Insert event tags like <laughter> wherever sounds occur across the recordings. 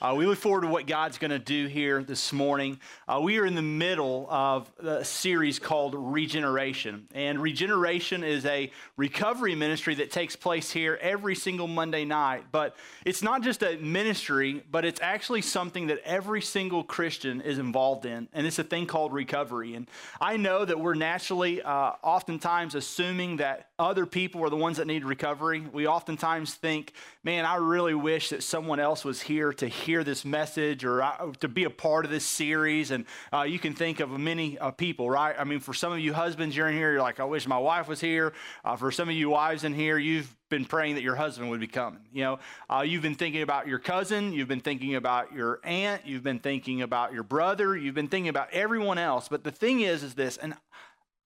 Uh, we look forward to what God's going to do here this morning. Uh, we are in the middle of a series called Regeneration. And Regeneration is a recovery ministry that takes place here every single Monday night. But it's not just a ministry, but it's actually something that every single Christian is involved in. And it's a thing called recovery. And I know that we're naturally, uh, oftentimes, assuming that other people are the ones that need recovery. We oftentimes think, man, I really wish that someone else was here to hear this message or uh, to be a part of this series. And uh, you can think of many uh, people, right? I mean, for some of you husbands, you're in here, you're like, I wish my wife was here. Uh, for some of you wives in here, you've been praying that your husband would be coming. You know, uh, you've been thinking about your cousin, you've been thinking about your aunt, you've been thinking about your brother, you've been thinking about everyone else. But the thing is, is this, and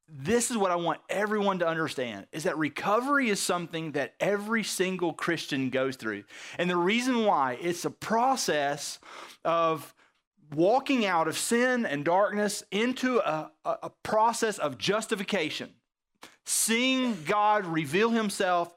this is what I want everyone to understand is that recovery is something that every single Christian goes through. And the reason why it's a process of walking out of sin and darkness into a, a, a process of justification, seeing God reveal himself,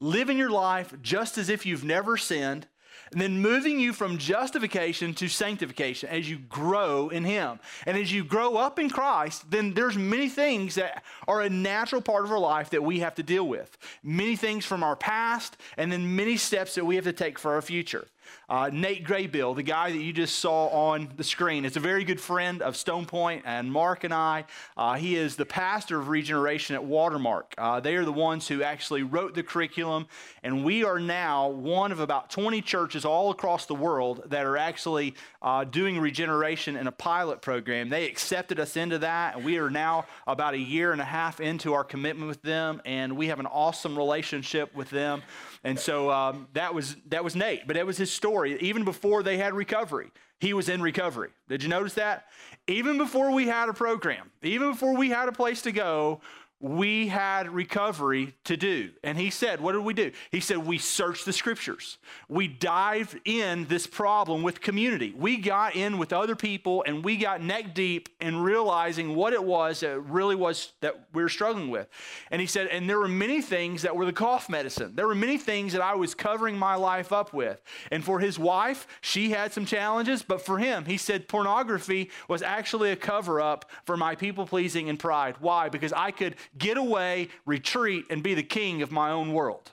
living your life just as if you've never sinned, and then moving you from justification to sanctification as you grow in him. And as you grow up in christ then there's many things that are a natural part of our life that we have to deal with. Many things from our past and then many steps that we have to take for our future uh, Nate Graybill, the guy that you just saw on the screen, is a very good friend of Stone Point and Mark and I. Uh, he is the pastor of regeneration at Watermark. Uh, they are the ones who actually wrote the curriculum, and we are now one of about 20 churches all across the world that are actually uh, doing regeneration in a pilot program. They accepted us into that, and we are now about a year and a half into our commitment with them, and we have an awesome relationship with them. And so um, that was that was Nate, but it was his story. Even before they had recovery, he was in recovery. Did you notice that? Even before we had a program, even before we had a place to go, we had recovery to do. And he said, What did we do? He said, We searched the scriptures. We dived in this problem with community. We got in with other people and we got neck deep in realizing what it was that really was that we were struggling with. And he said, And there were many things that were the cough medicine. There were many things that I was covering my life up with. And for his wife, she had some challenges. But for him, he said, Pornography was actually a cover up for my people pleasing and pride. Why? Because I could get away, retreat, and be the king of my own world.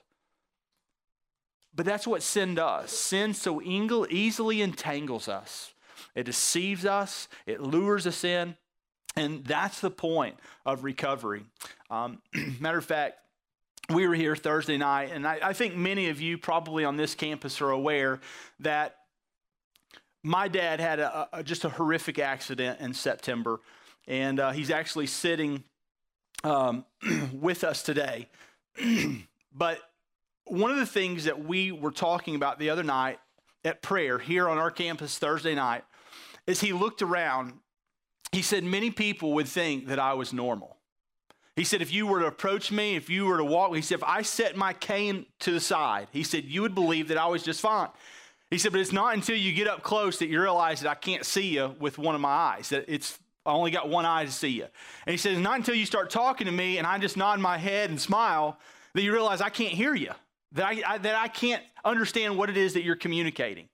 But that's what sin does. Sin so easily entangles us, it deceives us, it lures us in. And that's the point of recovery. Um, <clears throat> matter of fact, we were here Thursday night, and I, I think many of you probably on this campus are aware that my dad had a, a, just a horrific accident in September, and uh, he's actually sitting um, <clears throat> with us today. <clears throat> but one of the things that we were talking about the other night at prayer here on our campus Thursday night is he looked around. He said, Many people would think that I was normal. He said, if you were to approach me, if you were to walk, he said, if I set my cane to the side, he said, you would believe that I was just fine. He said, but it's not until you get up close that you realize that I can't see you with one of my eyes, that it's I only got one eye to see you. And he says, Not until you start talking to me and I just nod my head and smile that you realize I can't hear you, that I, I, that I can't understand what it is that you're communicating.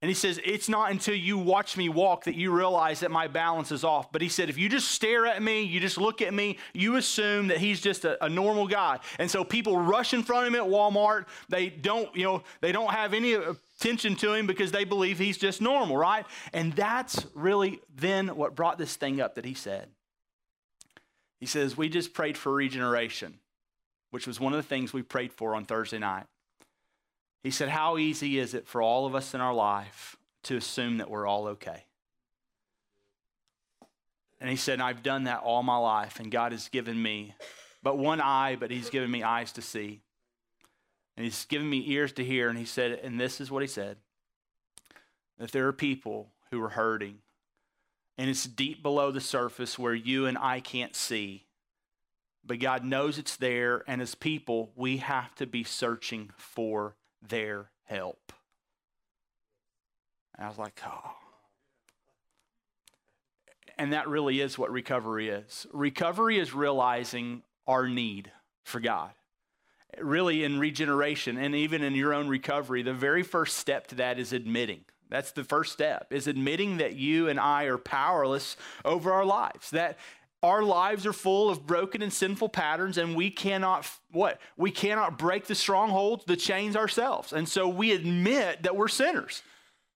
And he says, It's not until you watch me walk that you realize that my balance is off. But he said, If you just stare at me, you just look at me, you assume that he's just a, a normal guy. And so people rush in front of him at Walmart. They don't, you know, they don't have any attention to him because they believe he's just normal, right? And that's really then what brought this thing up that he said. He says, We just prayed for regeneration, which was one of the things we prayed for on Thursday night. He said, How easy is it for all of us in our life to assume that we're all okay? And he said, I've done that all my life, and God has given me but one eye, but he's given me eyes to see. And he's given me ears to hear. And he said, and this is what he said that there are people who are hurting, and it's deep below the surface where you and I can't see. But God knows it's there, and as people, we have to be searching for their help. And I was like, oh. And that really is what recovery is. Recovery is realizing our need for God. Really in regeneration and even in your own recovery, the very first step to that is admitting. That's the first step, is admitting that you and I are powerless over our lives. That our lives are full of broken and sinful patterns and we cannot what we cannot break the strongholds the chains ourselves and so we admit that we're sinners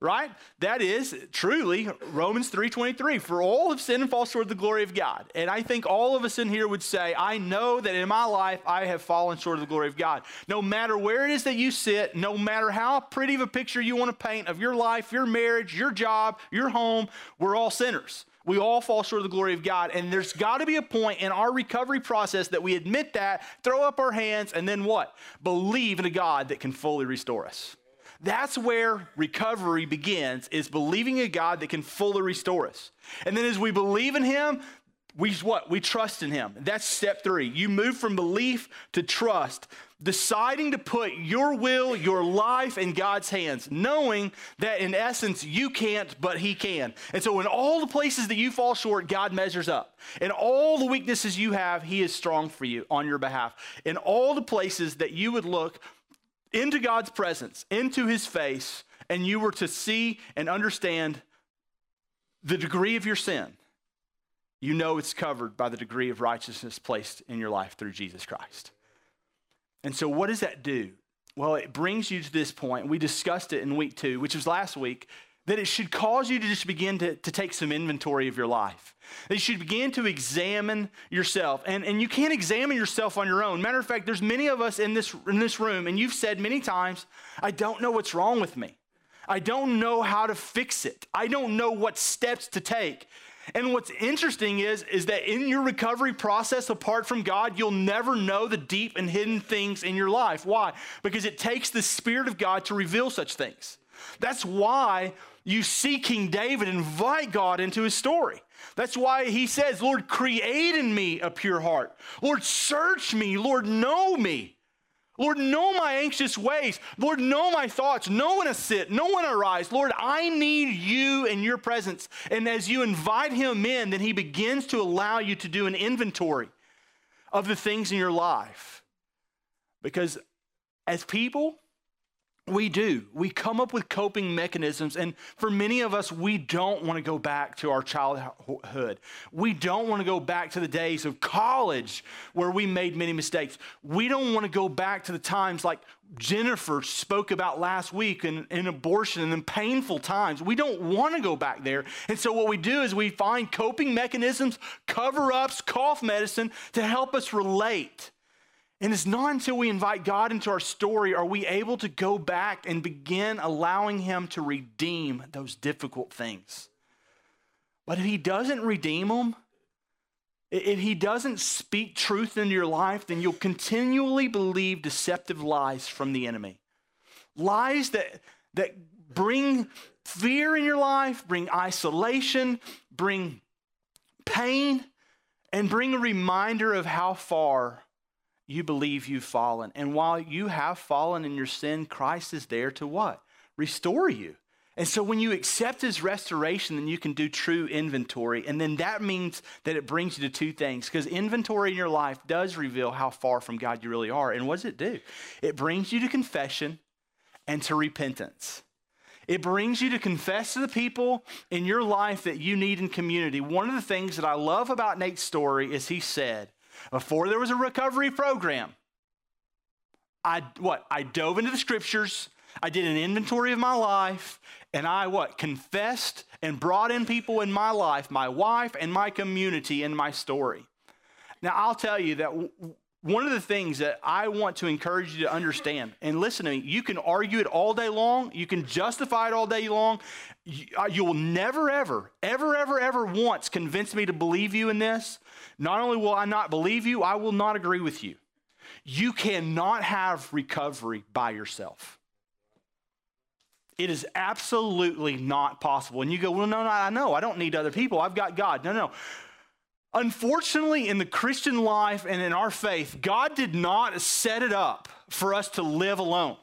right? That is truly Romans 3:23. For all have sinned and fall short of the glory of God. And I think all of us in here would say, I know that in my life I have fallen short of the glory of God. No matter where it is that you sit, no matter how pretty of a picture you want to paint of your life, your marriage, your job, your home, we're all sinners. We all fall short of the glory of God. And there's got to be a point in our recovery process that we admit that, throw up our hands, and then what? Believe in a God that can fully restore us. That's where recovery begins, is believing a God that can fully restore us. And then as we believe in him, we what? We trust in him. That's step 3. You move from belief to trust, deciding to put your will, your life in God's hands, knowing that in essence you can't, but he can. And so in all the places that you fall short, God measures up. In all the weaknesses you have, he is strong for you on your behalf. In all the places that you would look into God's presence, into his face, and you were to see and understand the degree of your sin, you know it's covered by the degree of righteousness placed in your life through Jesus Christ. And so, what does that do? Well, it brings you to this point. We discussed it in week two, which was last week, that it should cause you to just begin to, to take some inventory of your life. That you should begin to examine yourself. And, and you can't examine yourself on your own. Matter of fact, there's many of us in this, in this room, and you've said many times, I don't know what's wrong with me. I don't know how to fix it. I don't know what steps to take. And what's interesting is, is that in your recovery process, apart from God, you'll never know the deep and hidden things in your life. Why? Because it takes the Spirit of God to reveal such things. That's why you see King David invite God into his story. That's why he says, Lord, create in me a pure heart. Lord, search me. Lord, know me. Lord, know my anxious ways. Lord, know my thoughts. Know when to sit, know when I rise. Lord, I need you in your presence. And as you invite him in, then he begins to allow you to do an inventory of the things in your life. Because as people, we do. We come up with coping mechanisms. And for many of us, we don't want to go back to our childhood. We don't want to go back to the days of college where we made many mistakes. We don't want to go back to the times like Jennifer spoke about last week in, in abortion and in painful times. We don't want to go back there. And so what we do is we find coping mechanisms, cover ups, cough medicine to help us relate and it's not until we invite God into our story are we able to go back and begin allowing Him to redeem those difficult things. But if He doesn't redeem them, if He doesn't speak truth into your life, then you'll continually believe deceptive lies from the enemy. Lies that, that bring fear in your life, bring isolation, bring pain, and bring a reminder of how far you believe you've fallen. And while you have fallen in your sin, Christ is there to what? Restore you. And so when you accept his restoration, then you can do true inventory. And then that means that it brings you to two things because inventory in your life does reveal how far from God you really are. And what does it do? It brings you to confession and to repentance. It brings you to confess to the people in your life that you need in community. One of the things that I love about Nate's story is he said, before there was a recovery program, I what? I dove into the scriptures, I did an inventory of my life, and I what? Confessed and brought in people in my life, my wife and my community in my story. Now, I'll tell you that one of the things that I want to encourage you to understand, and listen to me, you can argue it all day long, you can justify it all day long. Uh, you will never, ever, ever, ever, ever once convince me to believe you in this. Not only will I not believe you, I will not agree with you. You cannot have recovery by yourself. It is absolutely not possible. And you go, well, no, no, I know. I don't need other people. I've got God. No, no. Unfortunately, in the Christian life and in our faith, God did not set it up for us to live alone.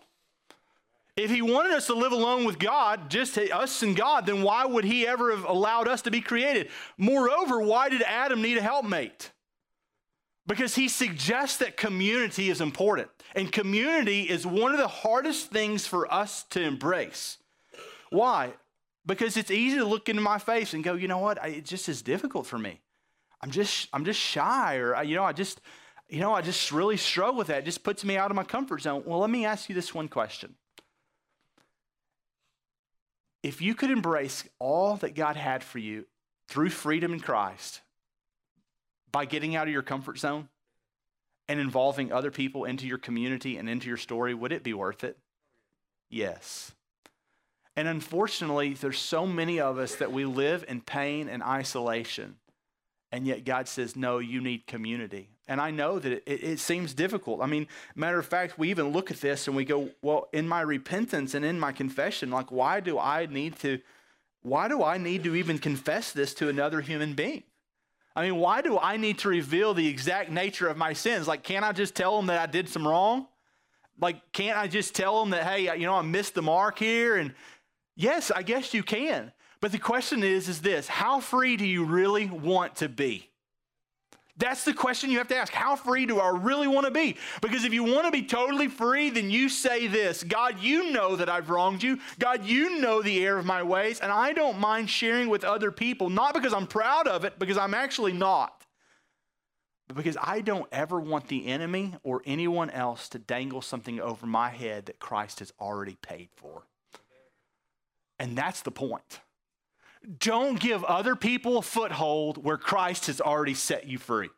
If he wanted us to live alone with God, just us and God, then why would he ever have allowed us to be created? Moreover, why did Adam need a helpmate? because he suggests that community is important. And community is one of the hardest things for us to embrace. Why? Because it's easy to look into my face and go, you know what? It just is difficult for me. I'm just, I'm just shy, or you know, I just, you know, I just really struggle with that. It just puts me out of my comfort zone. Well, let me ask you this one question. If you could embrace all that God had for you through freedom in Christ by getting out of your comfort zone and involving other people into your community and into your story, would it be worth it? Yes. And unfortunately, there's so many of us that we live in pain and isolation. And yet God says, no, you need community. And I know that it, it, seems difficult. I mean, matter of fact, we even look at this and we go, well, in my repentance and in my confession, like, why do I need to, why do I need to even confess this to another human being? I mean, why do I need to reveal the exact nature of my sins? Like, can't I just tell them that I did some wrong? Like, can't I just tell them that, hey, you know, I missed the mark here? And yes, I guess you can. But the question is, is this how free do you really want to be? That's the question you have to ask. How free do I really want to be? Because if you want to be totally free, then you say this God, you know that I've wronged you. God, you know the error of my ways, and I don't mind sharing with other people, not because I'm proud of it, because I'm actually not, but because I don't ever want the enemy or anyone else to dangle something over my head that Christ has already paid for. And that's the point. Don't give other people a foothold where Christ has already set you free.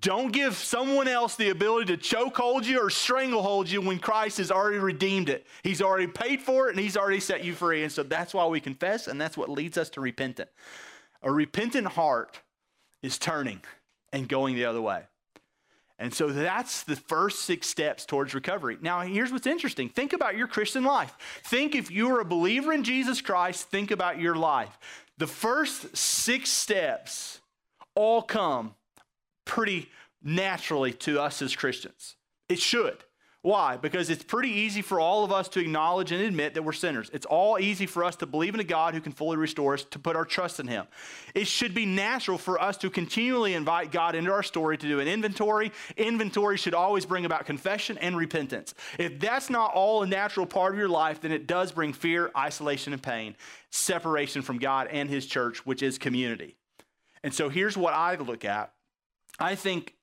Don't give someone else the ability to chokehold you or stranglehold you when Christ has already redeemed it. He's already paid for it and he's already set you free. And so that's why we confess, and that's what leads us to repentance. A repentant heart is turning and going the other way. And so that's the first six steps towards recovery. Now, here's what's interesting think about your Christian life. Think if you're a believer in Jesus Christ, think about your life. The first six steps all come pretty naturally to us as Christians. It should. Why? Because it's pretty easy for all of us to acknowledge and admit that we're sinners. It's all easy for us to believe in a God who can fully restore us, to put our trust in Him. It should be natural for us to continually invite God into our story to do an inventory. Inventory should always bring about confession and repentance. If that's not all a natural part of your life, then it does bring fear, isolation, and pain, separation from God and His church, which is community. And so here's what I look at. I think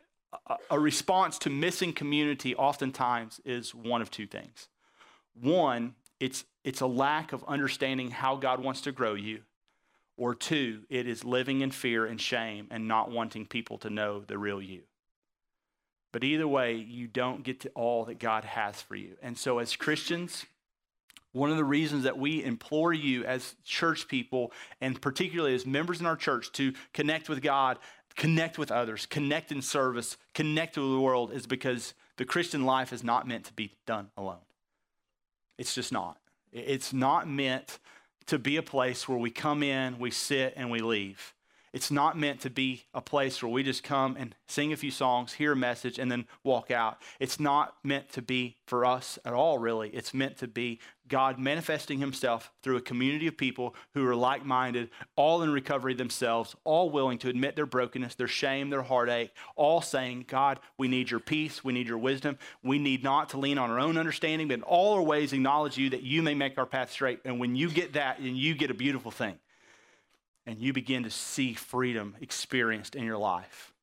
a response to missing community oftentimes is one of two things. One, it's, it's a lack of understanding how God wants to grow you. Or two, it is living in fear and shame and not wanting people to know the real you. But either way, you don't get to all that God has for you. And so, as Christians, one of the reasons that we implore you as church people, and particularly as members in our church, to connect with God connect with others, connect in service, connect with the world is because the Christian life is not meant to be done alone. It's just not. It's not meant to be a place where we come in, we sit, and we leave. It's not meant to be a place where we just come and sing a few songs, hear a message, and then walk out. It's not meant to be for us at all, really. It's meant to be God manifesting himself through a community of people who are like minded, all in recovery themselves, all willing to admit their brokenness, their shame, their heartache, all saying, God, we need your peace, we need your wisdom. We need not to lean on our own understanding, but in all our ways acknowledge you that you may make our path straight. And when you get that, then you get a beautiful thing and you begin to see freedom experienced in your life.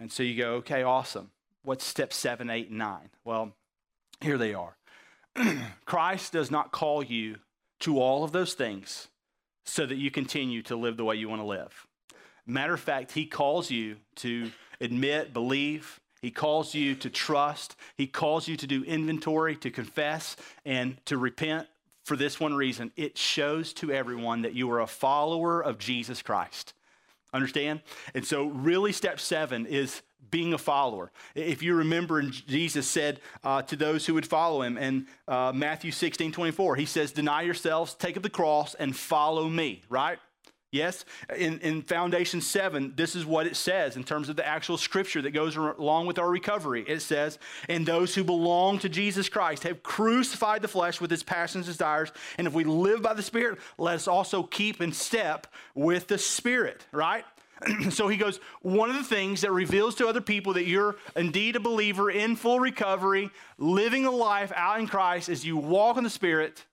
And so you go, okay, awesome. What's step seven, eight, and nine? Well, here they are. <clears throat> Christ does not call you to all of those things so that you continue to live the way you want to live. Matter of fact, He calls you to admit, believe. He calls you to trust. He calls you to do inventory, to confess, and to repent for this one reason it shows to everyone that you are a follower of Jesus Christ. Understand? And so, really, step seven is being a follower. If you remember, Jesus said uh, to those who would follow him in uh, Matthew 16 24, he says, Deny yourselves, take up the cross, and follow me, right? Yes, in, in Foundation 7, this is what it says in terms of the actual scripture that goes along with our recovery. It says, And those who belong to Jesus Christ have crucified the flesh with its passions and desires. And if we live by the Spirit, let us also keep in step with the Spirit, right? <clears throat> so he goes, one of the things that reveals to other people that you're indeed a believer in full recovery, living a life out in Christ is you walk in the Spirit,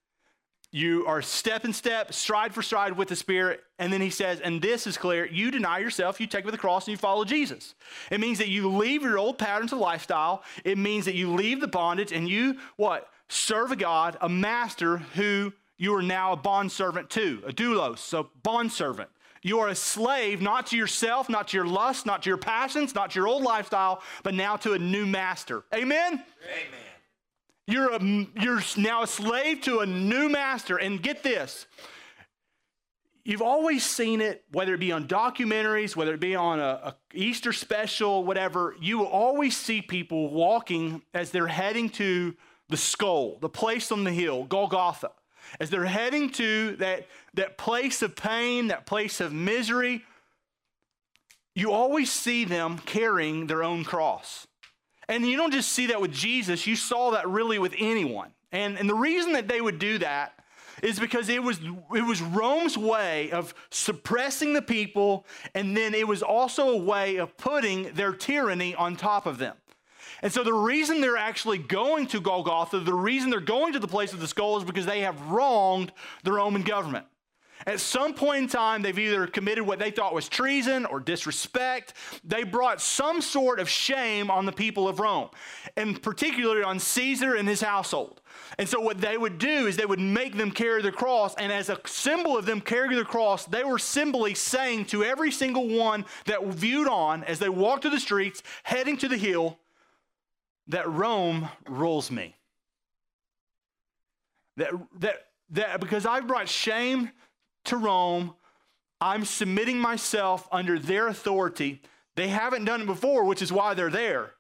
you are step in step, stride for stride with the Spirit. And then he says, and this is clear you deny yourself, you take up the cross, and you follow Jesus. It means that you leave your old patterns of lifestyle. It means that you leave the bondage and you, what? Serve a God, a master who you are now a bondservant to, a doulos, so bondservant. You are a slave not to yourself, not to your lust, not to your passions, not to your old lifestyle, but now to a new master. Amen? Amen. You're, a, you're now a slave to a new master. And get this you've always seen it, whether it be on documentaries, whether it be on a, Easter special, whatever, you will always see people walking as they're heading to the skull, the place on the hill, Golgotha. As they're heading to that, that place of pain, that place of misery, you always see them carrying their own cross. And you don't just see that with Jesus, you saw that really with anyone. And, and the reason that they would do that is because it was, it was Rome's way of suppressing the people, and then it was also a way of putting their tyranny on top of them. And so the reason they're actually going to Golgotha, the reason they're going to the place of the skull is because they have wronged the Roman government. At some point in time, they've either committed what they thought was treason or disrespect. They brought some sort of shame on the people of Rome, and particularly on Caesar and his household. And so, what they would do is they would make them carry the cross, and as a symbol of them carrying the cross, they were symbolically saying to every single one that viewed on as they walked through the streets, heading to the hill, that Rome rules me. That, that, that because I've brought shame to Rome. I'm submitting myself under their authority. They haven't done it before, which is why they're there.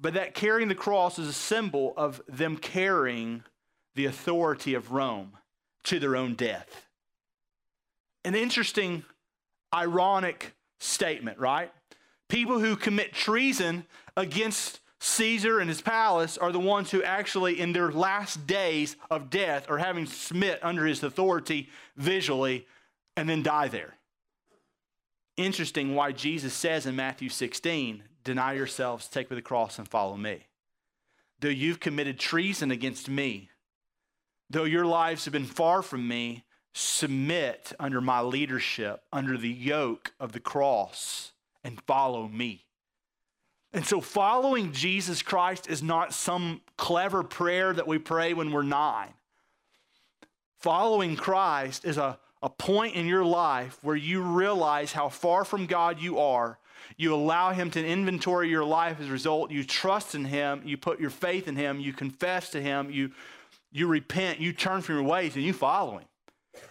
But that carrying the cross is a symbol of them carrying the authority of Rome to their own death. An interesting, ironic statement, right? People who commit treason against Caesar and his palace are the ones who actually, in their last days of death, are having to submit under his authority visually and then die there. Interesting why Jesus says in Matthew 16, Deny yourselves, take up the cross, and follow me. Though you've committed treason against me, though your lives have been far from me, submit under my leadership, under the yoke of the cross, and follow me. And so, following Jesus Christ is not some clever prayer that we pray when we're nine. Following Christ is a, a point in your life where you realize how far from God you are. You allow Him to inventory your life as a result. You trust in Him. You put your faith in Him. You confess to Him. You, you repent. You turn from your ways and you follow Him.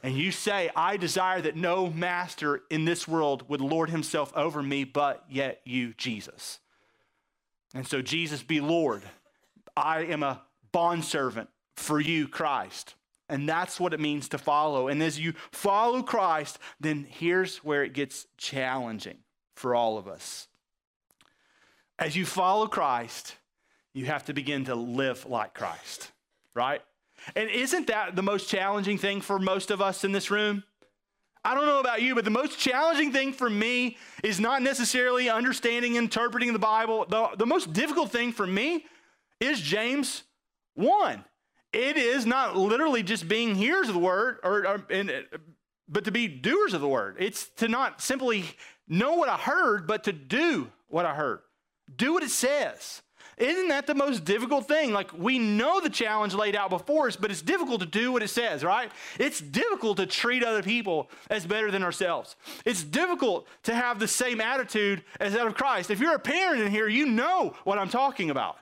And you say, I desire that no master in this world would lord himself over me, but yet you, Jesus. And so, Jesus be Lord. I am a bondservant for you, Christ. And that's what it means to follow. And as you follow Christ, then here's where it gets challenging for all of us. As you follow Christ, you have to begin to live like Christ, right? And isn't that the most challenging thing for most of us in this room? I don't know about you, but the most challenging thing for me is not necessarily understanding, interpreting the Bible. The, the most difficult thing for me is James 1. It is not literally just being hearers of the word, or, or and, but to be doers of the word. It's to not simply know what I heard, but to do what I heard. Do what it says. Isn't that the most difficult thing? Like, we know the challenge laid out before us, but it's difficult to do what it says, right? It's difficult to treat other people as better than ourselves. It's difficult to have the same attitude as that of Christ. If you're a parent in here, you know what I'm talking about.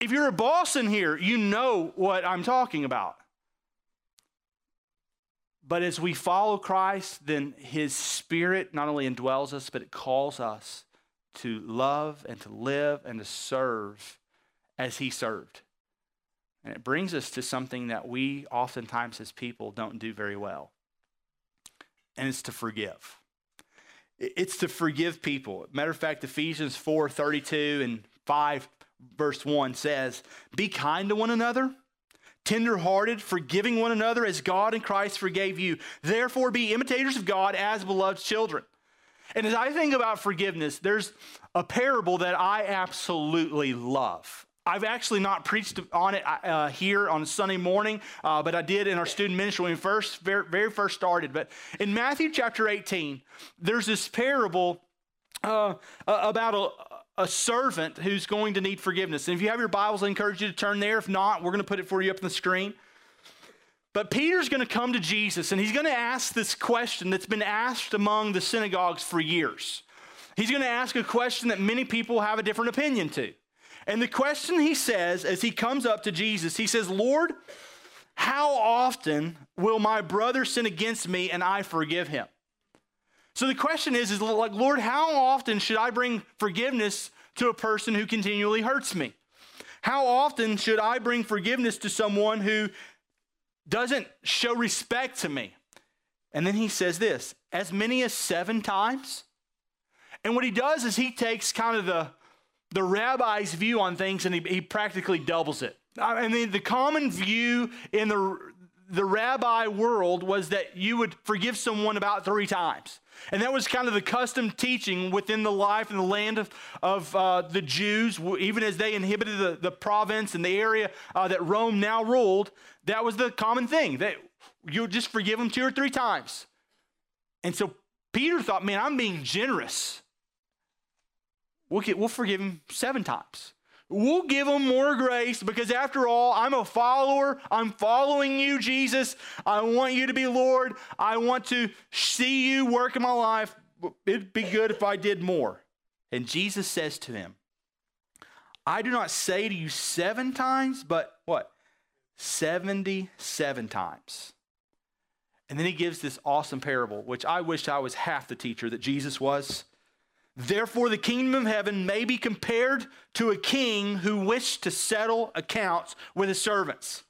If you're a boss in here, you know what I'm talking about. But as we follow Christ, then his spirit not only indwells us, but it calls us to love and to live and to serve as he served. And it brings us to something that we oftentimes as people don't do very well. And it's to forgive. It's to forgive people. Matter of fact, Ephesians 4 32 and 5 verse 1 says, Be kind to one another, tenderhearted, forgiving one another as God and Christ forgave you. Therefore, be imitators of God as beloved children. And as I think about forgiveness, there's a parable that I absolutely love. I've actually not preached on it uh, here on Sunday morning, uh, but I did in our student ministry when we first, very, very first started. But in Matthew chapter 18, there's this parable uh, about a, a servant who's going to need forgiveness. And if you have your Bibles, I encourage you to turn there. If not, we're going to put it for you up on the screen. But Peter's going to come to Jesus and he's going to ask this question that's been asked among the synagogues for years. He's going to ask a question that many people have a different opinion to. And the question he says as he comes up to Jesus, he says, Lord, how often will my brother sin against me and I forgive him? So the question is, is like, Lord, how often should I bring forgiveness to a person who continually hurts me? How often should I bring forgiveness to someone who doesn't show respect to me? And then he says this, as many as seven times? And what he does is he takes kind of the, the rabbi's view on things and he, he practically doubles it. I mean, the common view in the, the rabbi world was that you would forgive someone about three times. And that was kind of the custom teaching within the life and the land of, of uh, the Jews, even as they inhibited the, the province and the area uh, that Rome now ruled. That was the common thing, that you would just forgive them two or three times. And so Peter thought, man, I'm being generous. We'll, get, we'll forgive him seven times. We'll give them more grace because, after all, I'm a follower. I'm following you, Jesus. I want you to be Lord. I want to see you work in my life. It'd be good if I did more. And Jesus says to him, I do not say to you seven times, but what? 77 times. And then he gives this awesome parable, which I wish I was half the teacher that Jesus was. Therefore, the kingdom of heaven may be compared to a king who wished to settle accounts with his servants.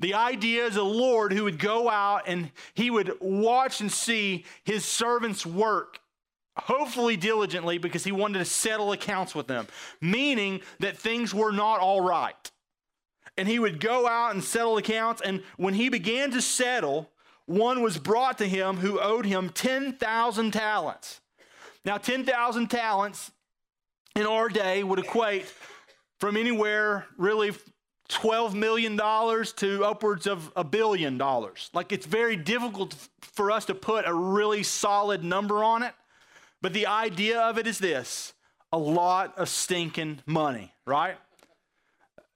The idea is a Lord who would go out and he would watch and see his servants work, hopefully diligently, because he wanted to settle accounts with them, meaning that things were not all right. And he would go out and settle accounts. And when he began to settle, one was brought to him who owed him 10,000 talents. Now, 10,000 talents in our day would equate from anywhere really $12 million to upwards of a billion dollars. Like it's very difficult for us to put a really solid number on it. But the idea of it is this a lot of stinking money, right?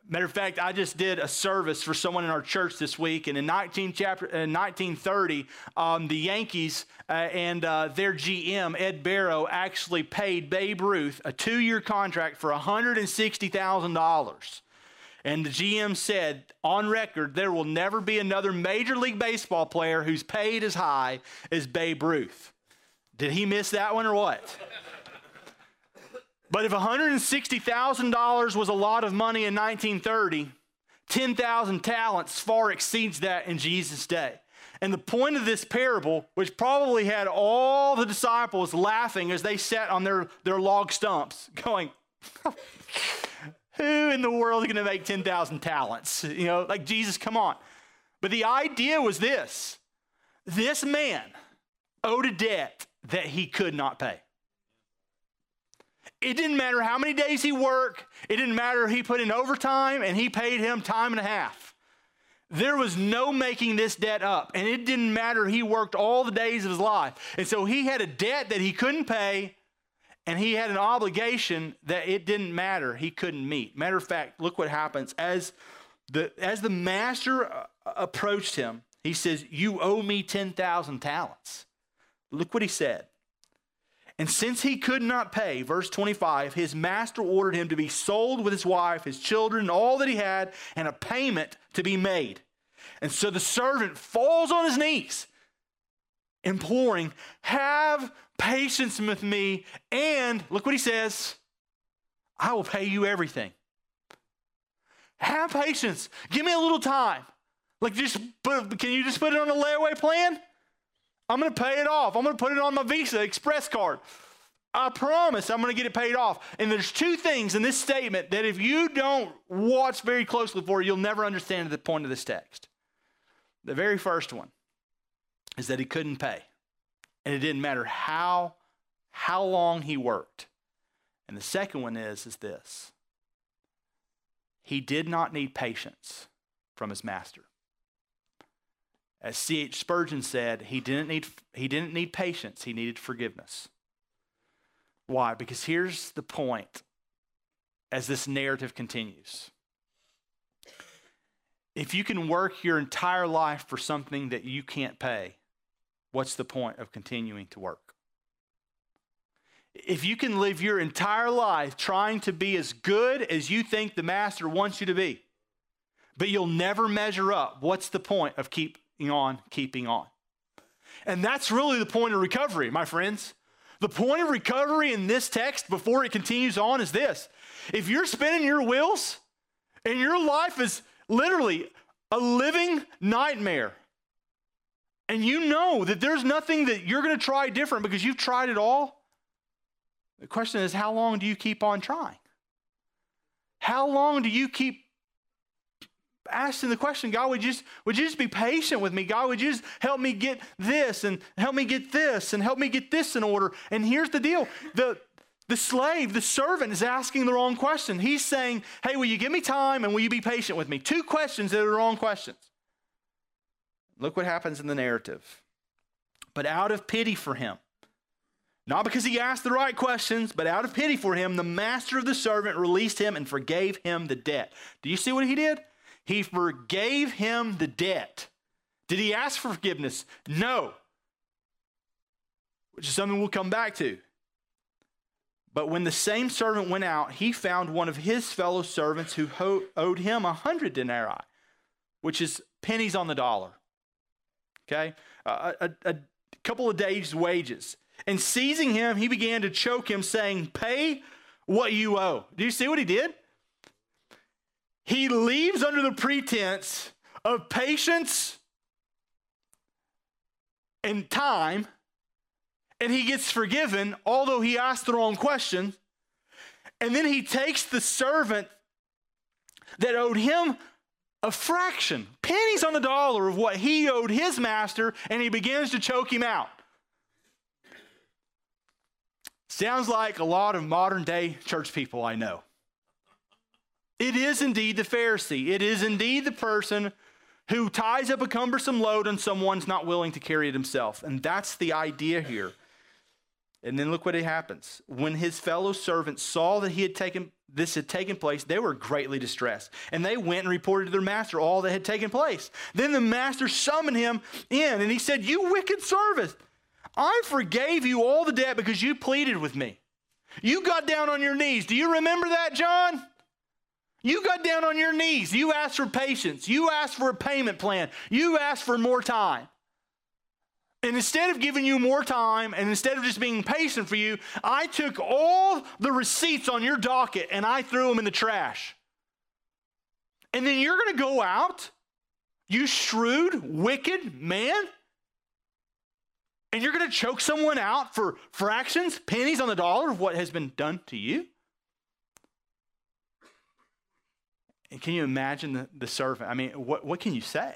Matter of fact, I just did a service for someone in our church this week, and in 19 chapter, in 1930, um, the Yankees uh, and uh, their GM Ed Barrow actually paid Babe Ruth a two-year contract for 160 thousand dollars. And the GM said on record, there will never be another Major League Baseball player who's paid as high as Babe Ruth. Did he miss that one or what? But if $160,000 was a lot of money in 1930, 10,000 talents far exceeds that in Jesus' day. And the point of this parable, which probably had all the disciples laughing as they sat on their, their log stumps, <laughs> going, Who in the world is going to make 10,000 talents? You know, like Jesus, come on. But the idea was this this man owed a debt that he could not pay. It didn't matter how many days he worked, it didn't matter he put in overtime and he paid him time and a half. There was no making this debt up, and it didn't matter. He worked all the days of his life. And so he had a debt that he couldn't pay, and he had an obligation that it didn't matter. He couldn't meet. Matter of fact, look what happens. As the, as the master uh, approached him, he says, You owe me 10,000 talents. Look what he said. And since he could not pay, verse 25, his master ordered him to be sold with his wife, his children, all that he had, and a payment to be made. And so the servant falls on his knees, imploring, Have patience with me, and look what he says I will pay you everything. Have patience. Give me a little time. Like, just put, can you just put it on a layaway plan? I'm going to pay it off. I'm going to put it on my Visa Express card. I promise I'm going to get it paid off. And there's two things in this statement that if you don't watch very closely for, you'll never understand the point of this text. The very first one is that he couldn't pay. And it didn't matter how how long he worked. And the second one is is this. He did not need patience from his master. As C.H. Spurgeon said, he didn't need he didn't need patience, he needed forgiveness. Why? Because here's the point as this narrative continues. If you can work your entire life for something that you can't pay, what's the point of continuing to work? If you can live your entire life trying to be as good as you think the master wants you to be, but you'll never measure up, what's the point of keeping on, keeping on? And that's really the point of recovery, my friends. The point of recovery in this text before it continues on is this if you're spinning your wheels and your life is literally a living nightmare, and you know that there's nothing that you're going to try different because you've tried it all, the question is how long do you keep on trying? How long do you keep asking the question, God, would you, just, would you just be patient with me? God, would you just help me get this and help me get this and help me get this in order? And here's the deal the, the slave, the servant, is asking the wrong question. He's saying, Hey, will you give me time and will you be patient with me? Two questions that are the wrong questions. Look what happens in the narrative. But out of pity for him, not because he asked the right questions, but out of pity for him, the master of the servant released him and forgave him the debt. Do you see what he did? He forgave him the debt. Did he ask for forgiveness? No. Which is something we'll come back to. But when the same servant went out, he found one of his fellow servants who owed him a hundred denarii, which is pennies on the dollar. Okay? a, a, a couple of days' wages. And seizing him, he began to choke him, saying, Pay what you owe. Do you see what he did? He leaves under the pretense of patience and time, and he gets forgiven, although he asked the wrong question. And then he takes the servant that owed him a fraction, pennies on the dollar of what he owed his master, and he begins to choke him out. Sounds like a lot of modern day church people I know. It is indeed the Pharisee. It is indeed the person who ties up a cumbersome load and someone's not willing to carry it himself. And that's the idea here. And then look what happens. When his fellow servants saw that he had taken this had taken place, they were greatly distressed. And they went and reported to their master all that had taken place. Then the master summoned him in and he said, You wicked servant, I forgave you all the debt because you pleaded with me. You got down on your knees. Do you remember that, John? You got down on your knees. You asked for patience. You asked for a payment plan. You asked for more time. And instead of giving you more time and instead of just being patient for you, I took all the receipts on your docket and I threw them in the trash. And then you're going to go out, you shrewd, wicked man, and you're going to choke someone out for fractions, pennies on the dollar of what has been done to you? And can you imagine the, the servant? I mean, what, what can you say?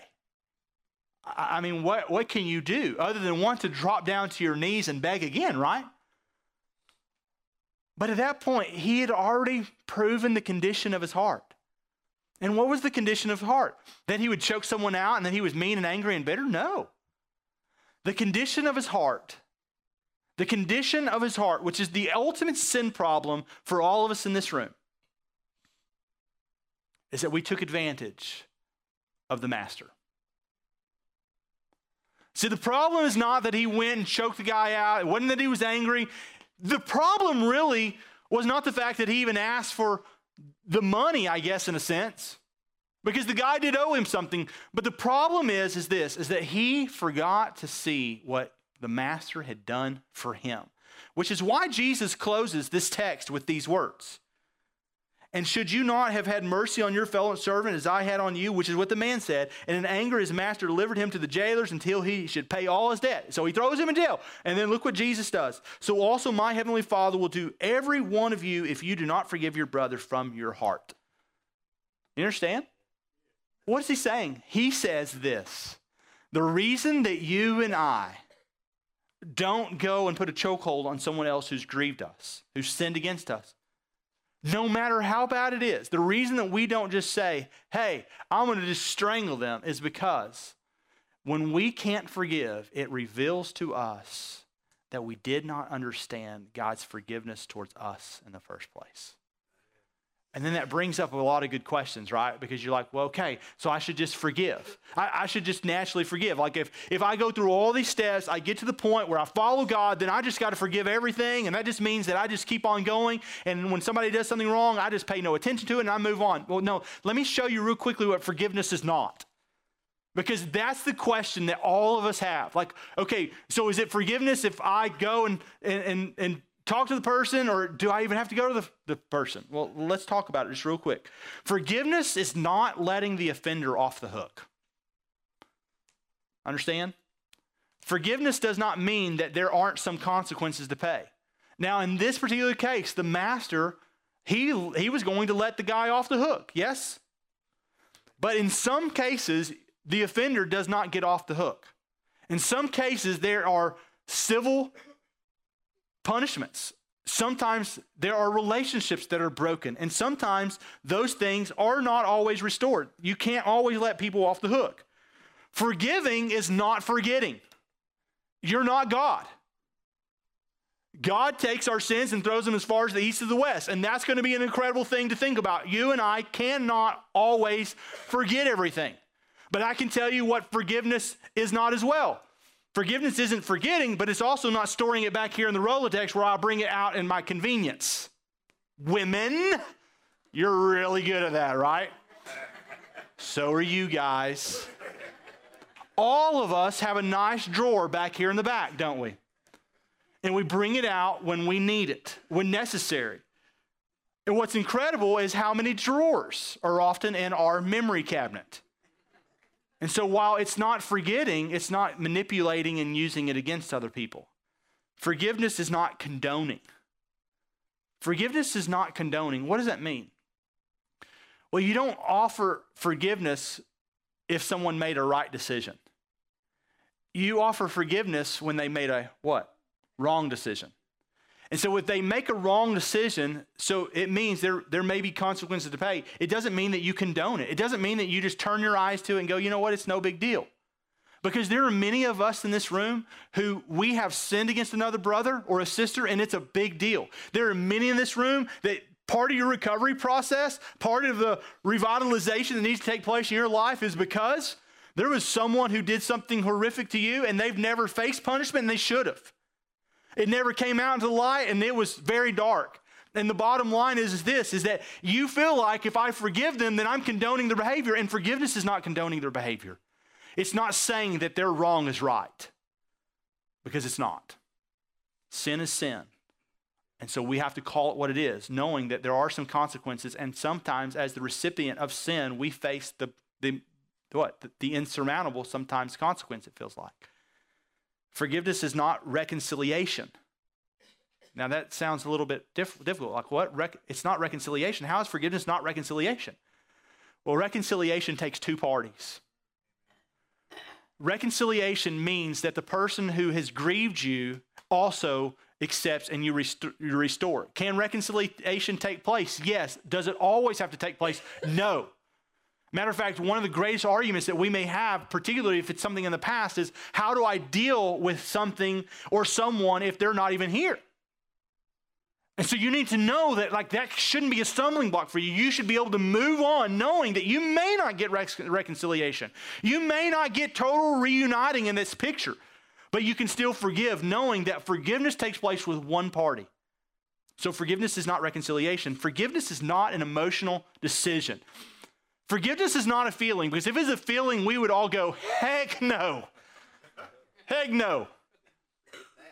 I, mean, what, what can you do other than want to drop down to your knees and beg again, right? But at that point, he had already proven the condition of his heart. And what was the condition of his heart? That he would choke someone out and that he was mean and angry and bitter? No. The condition of his heart, the condition of his heart, which is the ultimate sin problem for all of us in this room, is that we took advantage of the master. See, the problem is not that he went and choked the guy out. It wasn't that he was angry. The problem really was not the fact that he even asked for the money, I guess, in a sense, because the guy did owe him something. But the problem is, is this, is that he forgot to see what the master had done for him, which is why Jesus closes this text with these words. And should you not have had mercy on your fellow servant as I had on you, which is what the man said, and in anger his master delivered him to the jailers until he should pay all his debt. So he throws him in jail. And then look what Jesus does. So also my heavenly Father will do every one of you if you do not forgive your brother from your heart. You understand? What is he saying? He says this The reason that you and I don't go and put a chokehold on someone else who's grieved us, who's sinned against us, no matter how bad it is, the reason that we don't just say, hey, I'm going to just strangle them is because when we can't forgive, it reveals to us that we did not understand God's forgiveness towards us in the first place. And then that brings up a lot of good questions, right? Because you're like, well, okay, so I should just forgive. I, I, should just naturally forgive. Like if, if I go through all these steps, I get to the point where I follow God, then I just got to forgive everything. And that just means that I just keep on going. And when somebody does something wrong, I just pay no attention to it and I move on. Well, no, let me show you real quickly what forgiveness is not. Because that's the question that all of us have. Like, okay, so is it forgiveness if I go and, and, and, and talk to the person or do I even have to go to the, the person? Well, let's talk about it just real quick. Forgiveness is not letting the offender off the hook. Understand? Forgiveness does not mean that there aren't some consequences to pay. Now, in this particular case, the master, he, he was going to let the guy off the hook, yes? But in some cases, the offender does not get off the hook. In some cases, there are civil punishments. Sometimes there are relationships that are broken, and sometimes those things are not always restored. You can't always let people off the hook. Forgiving is not forgetting. You're not God. God takes our sins and throws them as far as the east of the west. And that's going to be an incredible thing to think about. You and I cannot always forget everything. But I can tell you what forgiveness is not as well. Forgiveness isn't forgetting, but it's also not storing it back here in the Rolodex where I'll bring it out in my convenience. Women, you're really good at that, right? So are you guys. All of us have a nice drawer back here in the back, don't we? And we bring it out when we need it, when necessary. And what's incredible is how many drawers are often in our memory cabinet. And so while it's not forgetting, it's not manipulating and using it against other people. Forgiveness is not condoning. Forgiveness is not condoning. What does that mean? Well, you don't offer forgiveness if someone made a right decision. You offer forgiveness when they made a what? Wrong decision. And so if they make a wrong decision, so it means there, there may be consequences to pay. It doesn't mean that you condone it. It doesn't mean that you just turn your eyes to it and go, you know what, it's no big deal. Because there are many of us in this room who we have sinned against another brother or a sister, and it's a big deal. There are many in this room that part of your recovery process, part of the revitalization that needs to take place in your life is because there was someone who did something horrific to you and they've never faced punishment and they should have. It never came out into the light and it was very dark. And the bottom line is, is this is that you feel like if I forgive them, then I'm condoning their behavior. And forgiveness is not condoning their behavior. It's not saying that their wrong is right. Because it's not. Sin is sin. And so we have to call it what it is, knowing that there are some consequences. And sometimes, as the recipient of sin, we face the, the what? The, the insurmountable, sometimes consequence, it feels like. Forgiveness is not reconciliation. Now, that sounds a little bit diff- difficult. Like, what? It's not reconciliation. How is forgiveness not reconciliation? Well, reconciliation takes two parties. Reconciliation means that the person who has grieved you also accepts and you, rest- you restore. Can reconciliation take place? Yes. Does it always have to take place? No. Matter of fact, one of the greatest arguments that we may have, particularly if it's something in the past, is how do I deal with something or someone if they're not even here? And so you need to know that like that shouldn't be a stumbling block for you. You should be able to move on knowing that you may not get rec- reconciliation. You may not get total reuniting in this picture, but you can still forgive knowing that forgiveness takes place with one party. So forgiveness is not reconciliation. Forgiveness is not an emotional decision. Forgiveness is not a feeling, because if it's a feeling, we would all go, heck no. Heck no.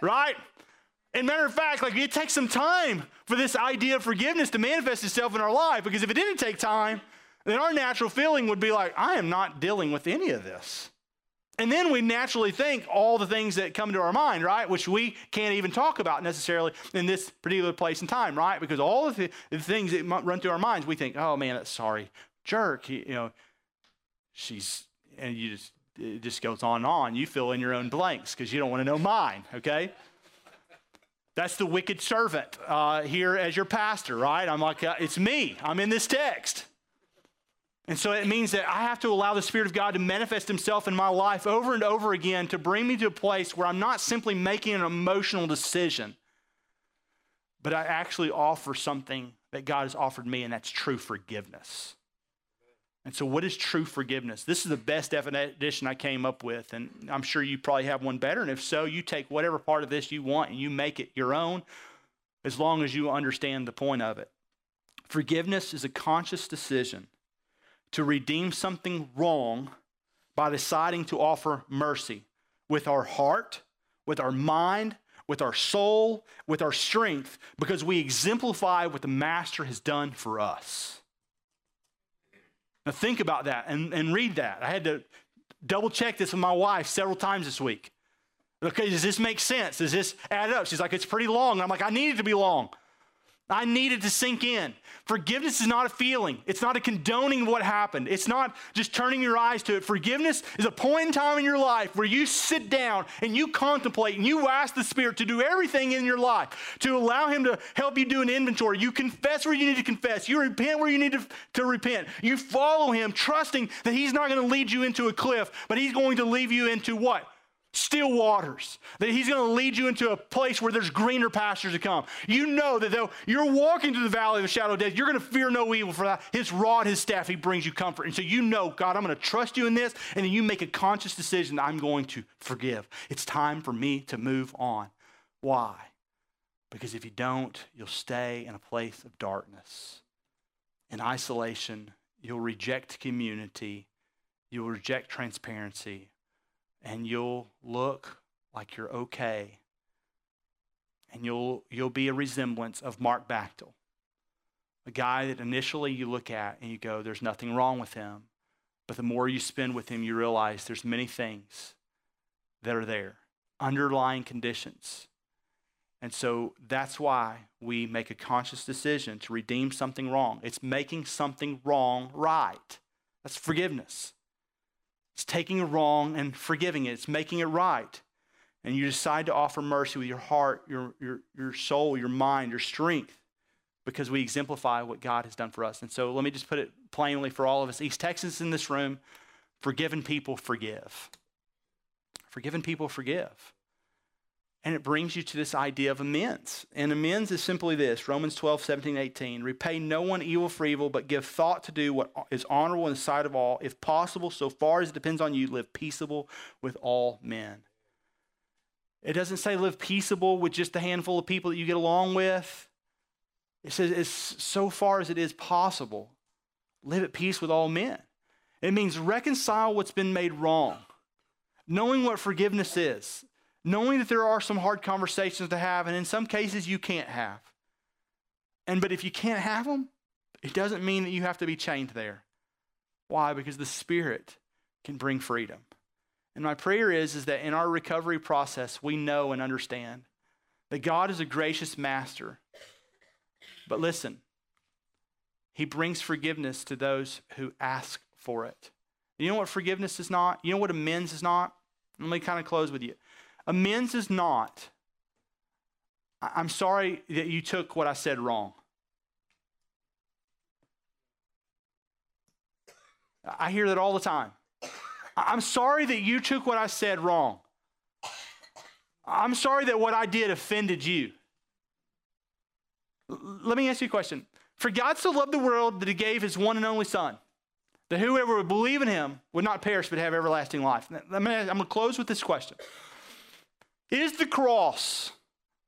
Right? And matter of fact, like it takes some time for this idea of forgiveness to manifest itself in our life because if it didn't take time, then our natural feeling would be like, I am not dealing with any of this. And then we naturally think all the things that come to our mind, right? Which we can't even talk about necessarily in this particular place and time, right? Because all of the, the things that run through our minds, we think, oh man, that's sorry jerk. He, you know, she's, and you just, it just goes on and on. You fill in your own blanks because you don't want to know mine, okay? That's the wicked servant uh, here as your pastor, right? I'm like, uh, it's me. I'm in this text. And so it means that I have to allow the Spirit of God to manifest Himself in my life over and over again to bring me to a place where I'm not simply making an emotional decision, but I actually offer something that God has offered me, and that's true forgiveness. And so, what is true forgiveness? This is the best definition I came up with, and I'm sure you probably have one better. And if so, you take whatever part of this you want and you make it your own, as long as you understand the point of it. Forgiveness is a conscious decision to redeem something wrong by deciding to offer mercy with our heart, with our mind, with our soul, with our strength, because we exemplify what the Master has done for us. Now, think about that and, and read that. I had to double check this with my wife several times this week. Okay, does this make sense? Does this add up? She's like, it's pretty long. I'm like, I need it to be long. I needed to sink in. Forgiveness is not a feeling. It's not a condoning of what happened. It's not just turning your eyes to it. Forgiveness is a point in time in your life where you sit down and you contemplate and you ask the Spirit to do everything in your life, to allow Him to help you do an inventory. You confess where you need to confess. You repent where you need to, to repent. You follow Him, trusting that He's not going to lead you into a cliff, but He's going to leave you into what? Still waters, that He's going to lead you into a place where there's greener pastures to come. You know that though you're walking through the valley of the shadow of death, you're going to fear no evil for that. His rod, His staff, He brings you comfort. And so you know, God, I'm going to trust you in this. And then you make a conscious decision that I'm going to forgive. It's time for me to move on. Why? Because if you don't, you'll stay in a place of darkness, in isolation. You'll reject community. You'll reject transparency and you'll look like you're okay. And you'll, you'll be a resemblance of Mark Bachtel, a guy that initially you look at and you go, there's nothing wrong with him. But the more you spend with him, you realize there's many things that are there, underlying conditions. And so that's why we make a conscious decision to redeem something wrong. It's making something wrong right. That's forgiveness. It's taking a wrong and forgiving it, it's making it right. And you decide to offer mercy with your heart, your, your, your soul, your mind, your strength, because we exemplify what God has done for us. And so let me just put it plainly for all of us East Texans in this room forgiven people forgive. Forgiven people forgive. And it brings you to this idea of amends. And amends is simply this Romans 12, 17, 18. Repay no one evil for evil, but give thought to do what is honorable in the sight of all. If possible, so far as it depends on you, live peaceable with all men. It doesn't say live peaceable with just a handful of people that you get along with. It says it's so far as it is possible, live at peace with all men. It means reconcile what's been made wrong, knowing what forgiveness is knowing that there are some hard conversations to have, and in some cases you can't have. And but if you can't have them, it doesn't mean that you have to be chained there. Why? Because the Spirit can bring freedom. And my prayer is, is that in our recovery process, we know and understand that God is a gracious master. But listen, He brings forgiveness to those who ask for it. You know what forgiveness is not? You know what amends is not? Let me kind of close with you. Amends is not, I'm sorry that you took what I said wrong. I hear that all the time. I'm sorry that you took what I said wrong. I'm sorry that what I did offended you. L- let me ask you a question. For God so loved the world that he gave his one and only Son, that whoever would believe in him would not perish but have everlasting life. I'm going to close with this question is the cross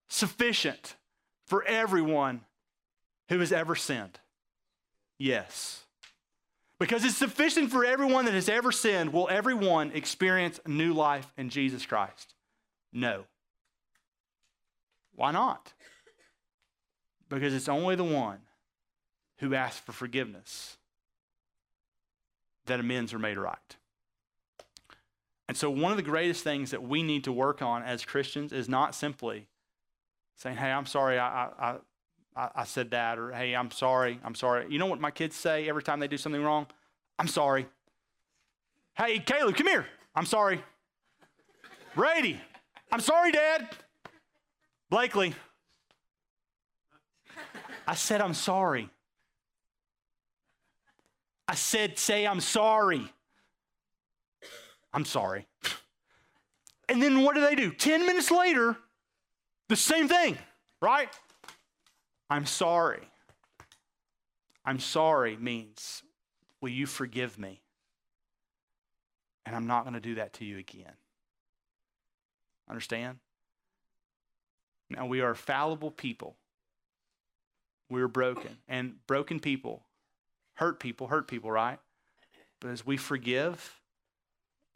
sufficient for everyone who has ever sinned? Yes. Because it's sufficient for everyone that has ever sinned. Will everyone experience new life in Jesus Christ? No. Why not? Because it's only the one who asks for forgiveness that amends are made right. And so, one of the greatest things that we need to work on as Christians is not simply saying, Hey, I'm sorry I, I, I, said that, or Hey, I'm sorry, I'm sorry. You know what my kids say every time they do something wrong? I'm sorry. Hey, Caleb, come here. I'm sorry. Brady, I'm sorry, Dad. Blakely, I said I'm sorry. I said, say I'm sorry. I'm sorry. And then what do they do? 10 minutes later, the same thing, right? I'm sorry. I'm sorry means, will you forgive me? And I'm not going to do that to you again. Understand? Now, we are fallible people. We're broken. And broken people hurt people, hurt people, right? But as we forgive,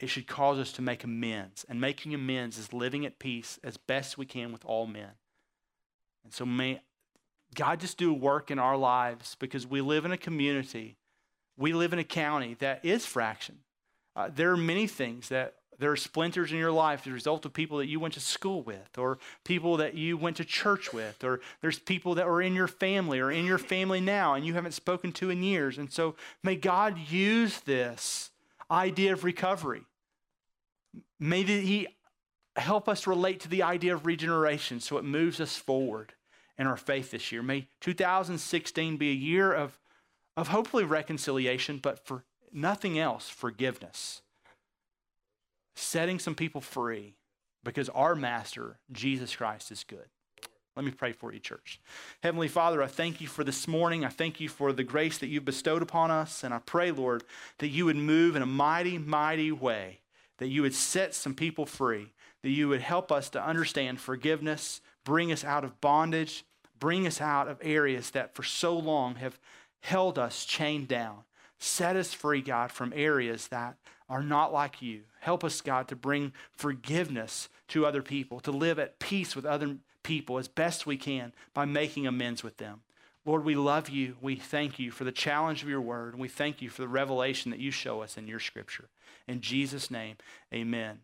it should cause us to make amends. And making amends is living at peace as best we can with all men. And so may God just do work in our lives because we live in a community, we live in a county that is fraction. Uh, there are many things that there are splinters in your life as a result of people that you went to school with, or people that you went to church with, or there's people that were in your family or in your family now and you haven't spoken to in years. And so may God use this idea of recovery. May He help us relate to the idea of regeneration so it moves us forward in our faith this year. May 2016 be a year of, of hopefully reconciliation, but for nothing else, forgiveness setting some people free because our master, Jesus Christ, is good. Let me pray for you, church. Heavenly Father, I thank you for this morning. I thank you for the grace that you've bestowed upon us. And I pray, Lord, that you would move in a mighty, mighty way, that you would set some people free, that you would help us to understand forgiveness, bring us out of bondage, bring us out of areas that for so long have held us chained down. Set us free, God, from areas that are not like you. Help us, God, to bring forgiveness to other people, to live at peace with other people as best we can by making amends with them. Lord, we love you. We thank you for the challenge of your word. And we thank you for the revelation that you show us in your scripture. In Jesus' name, amen.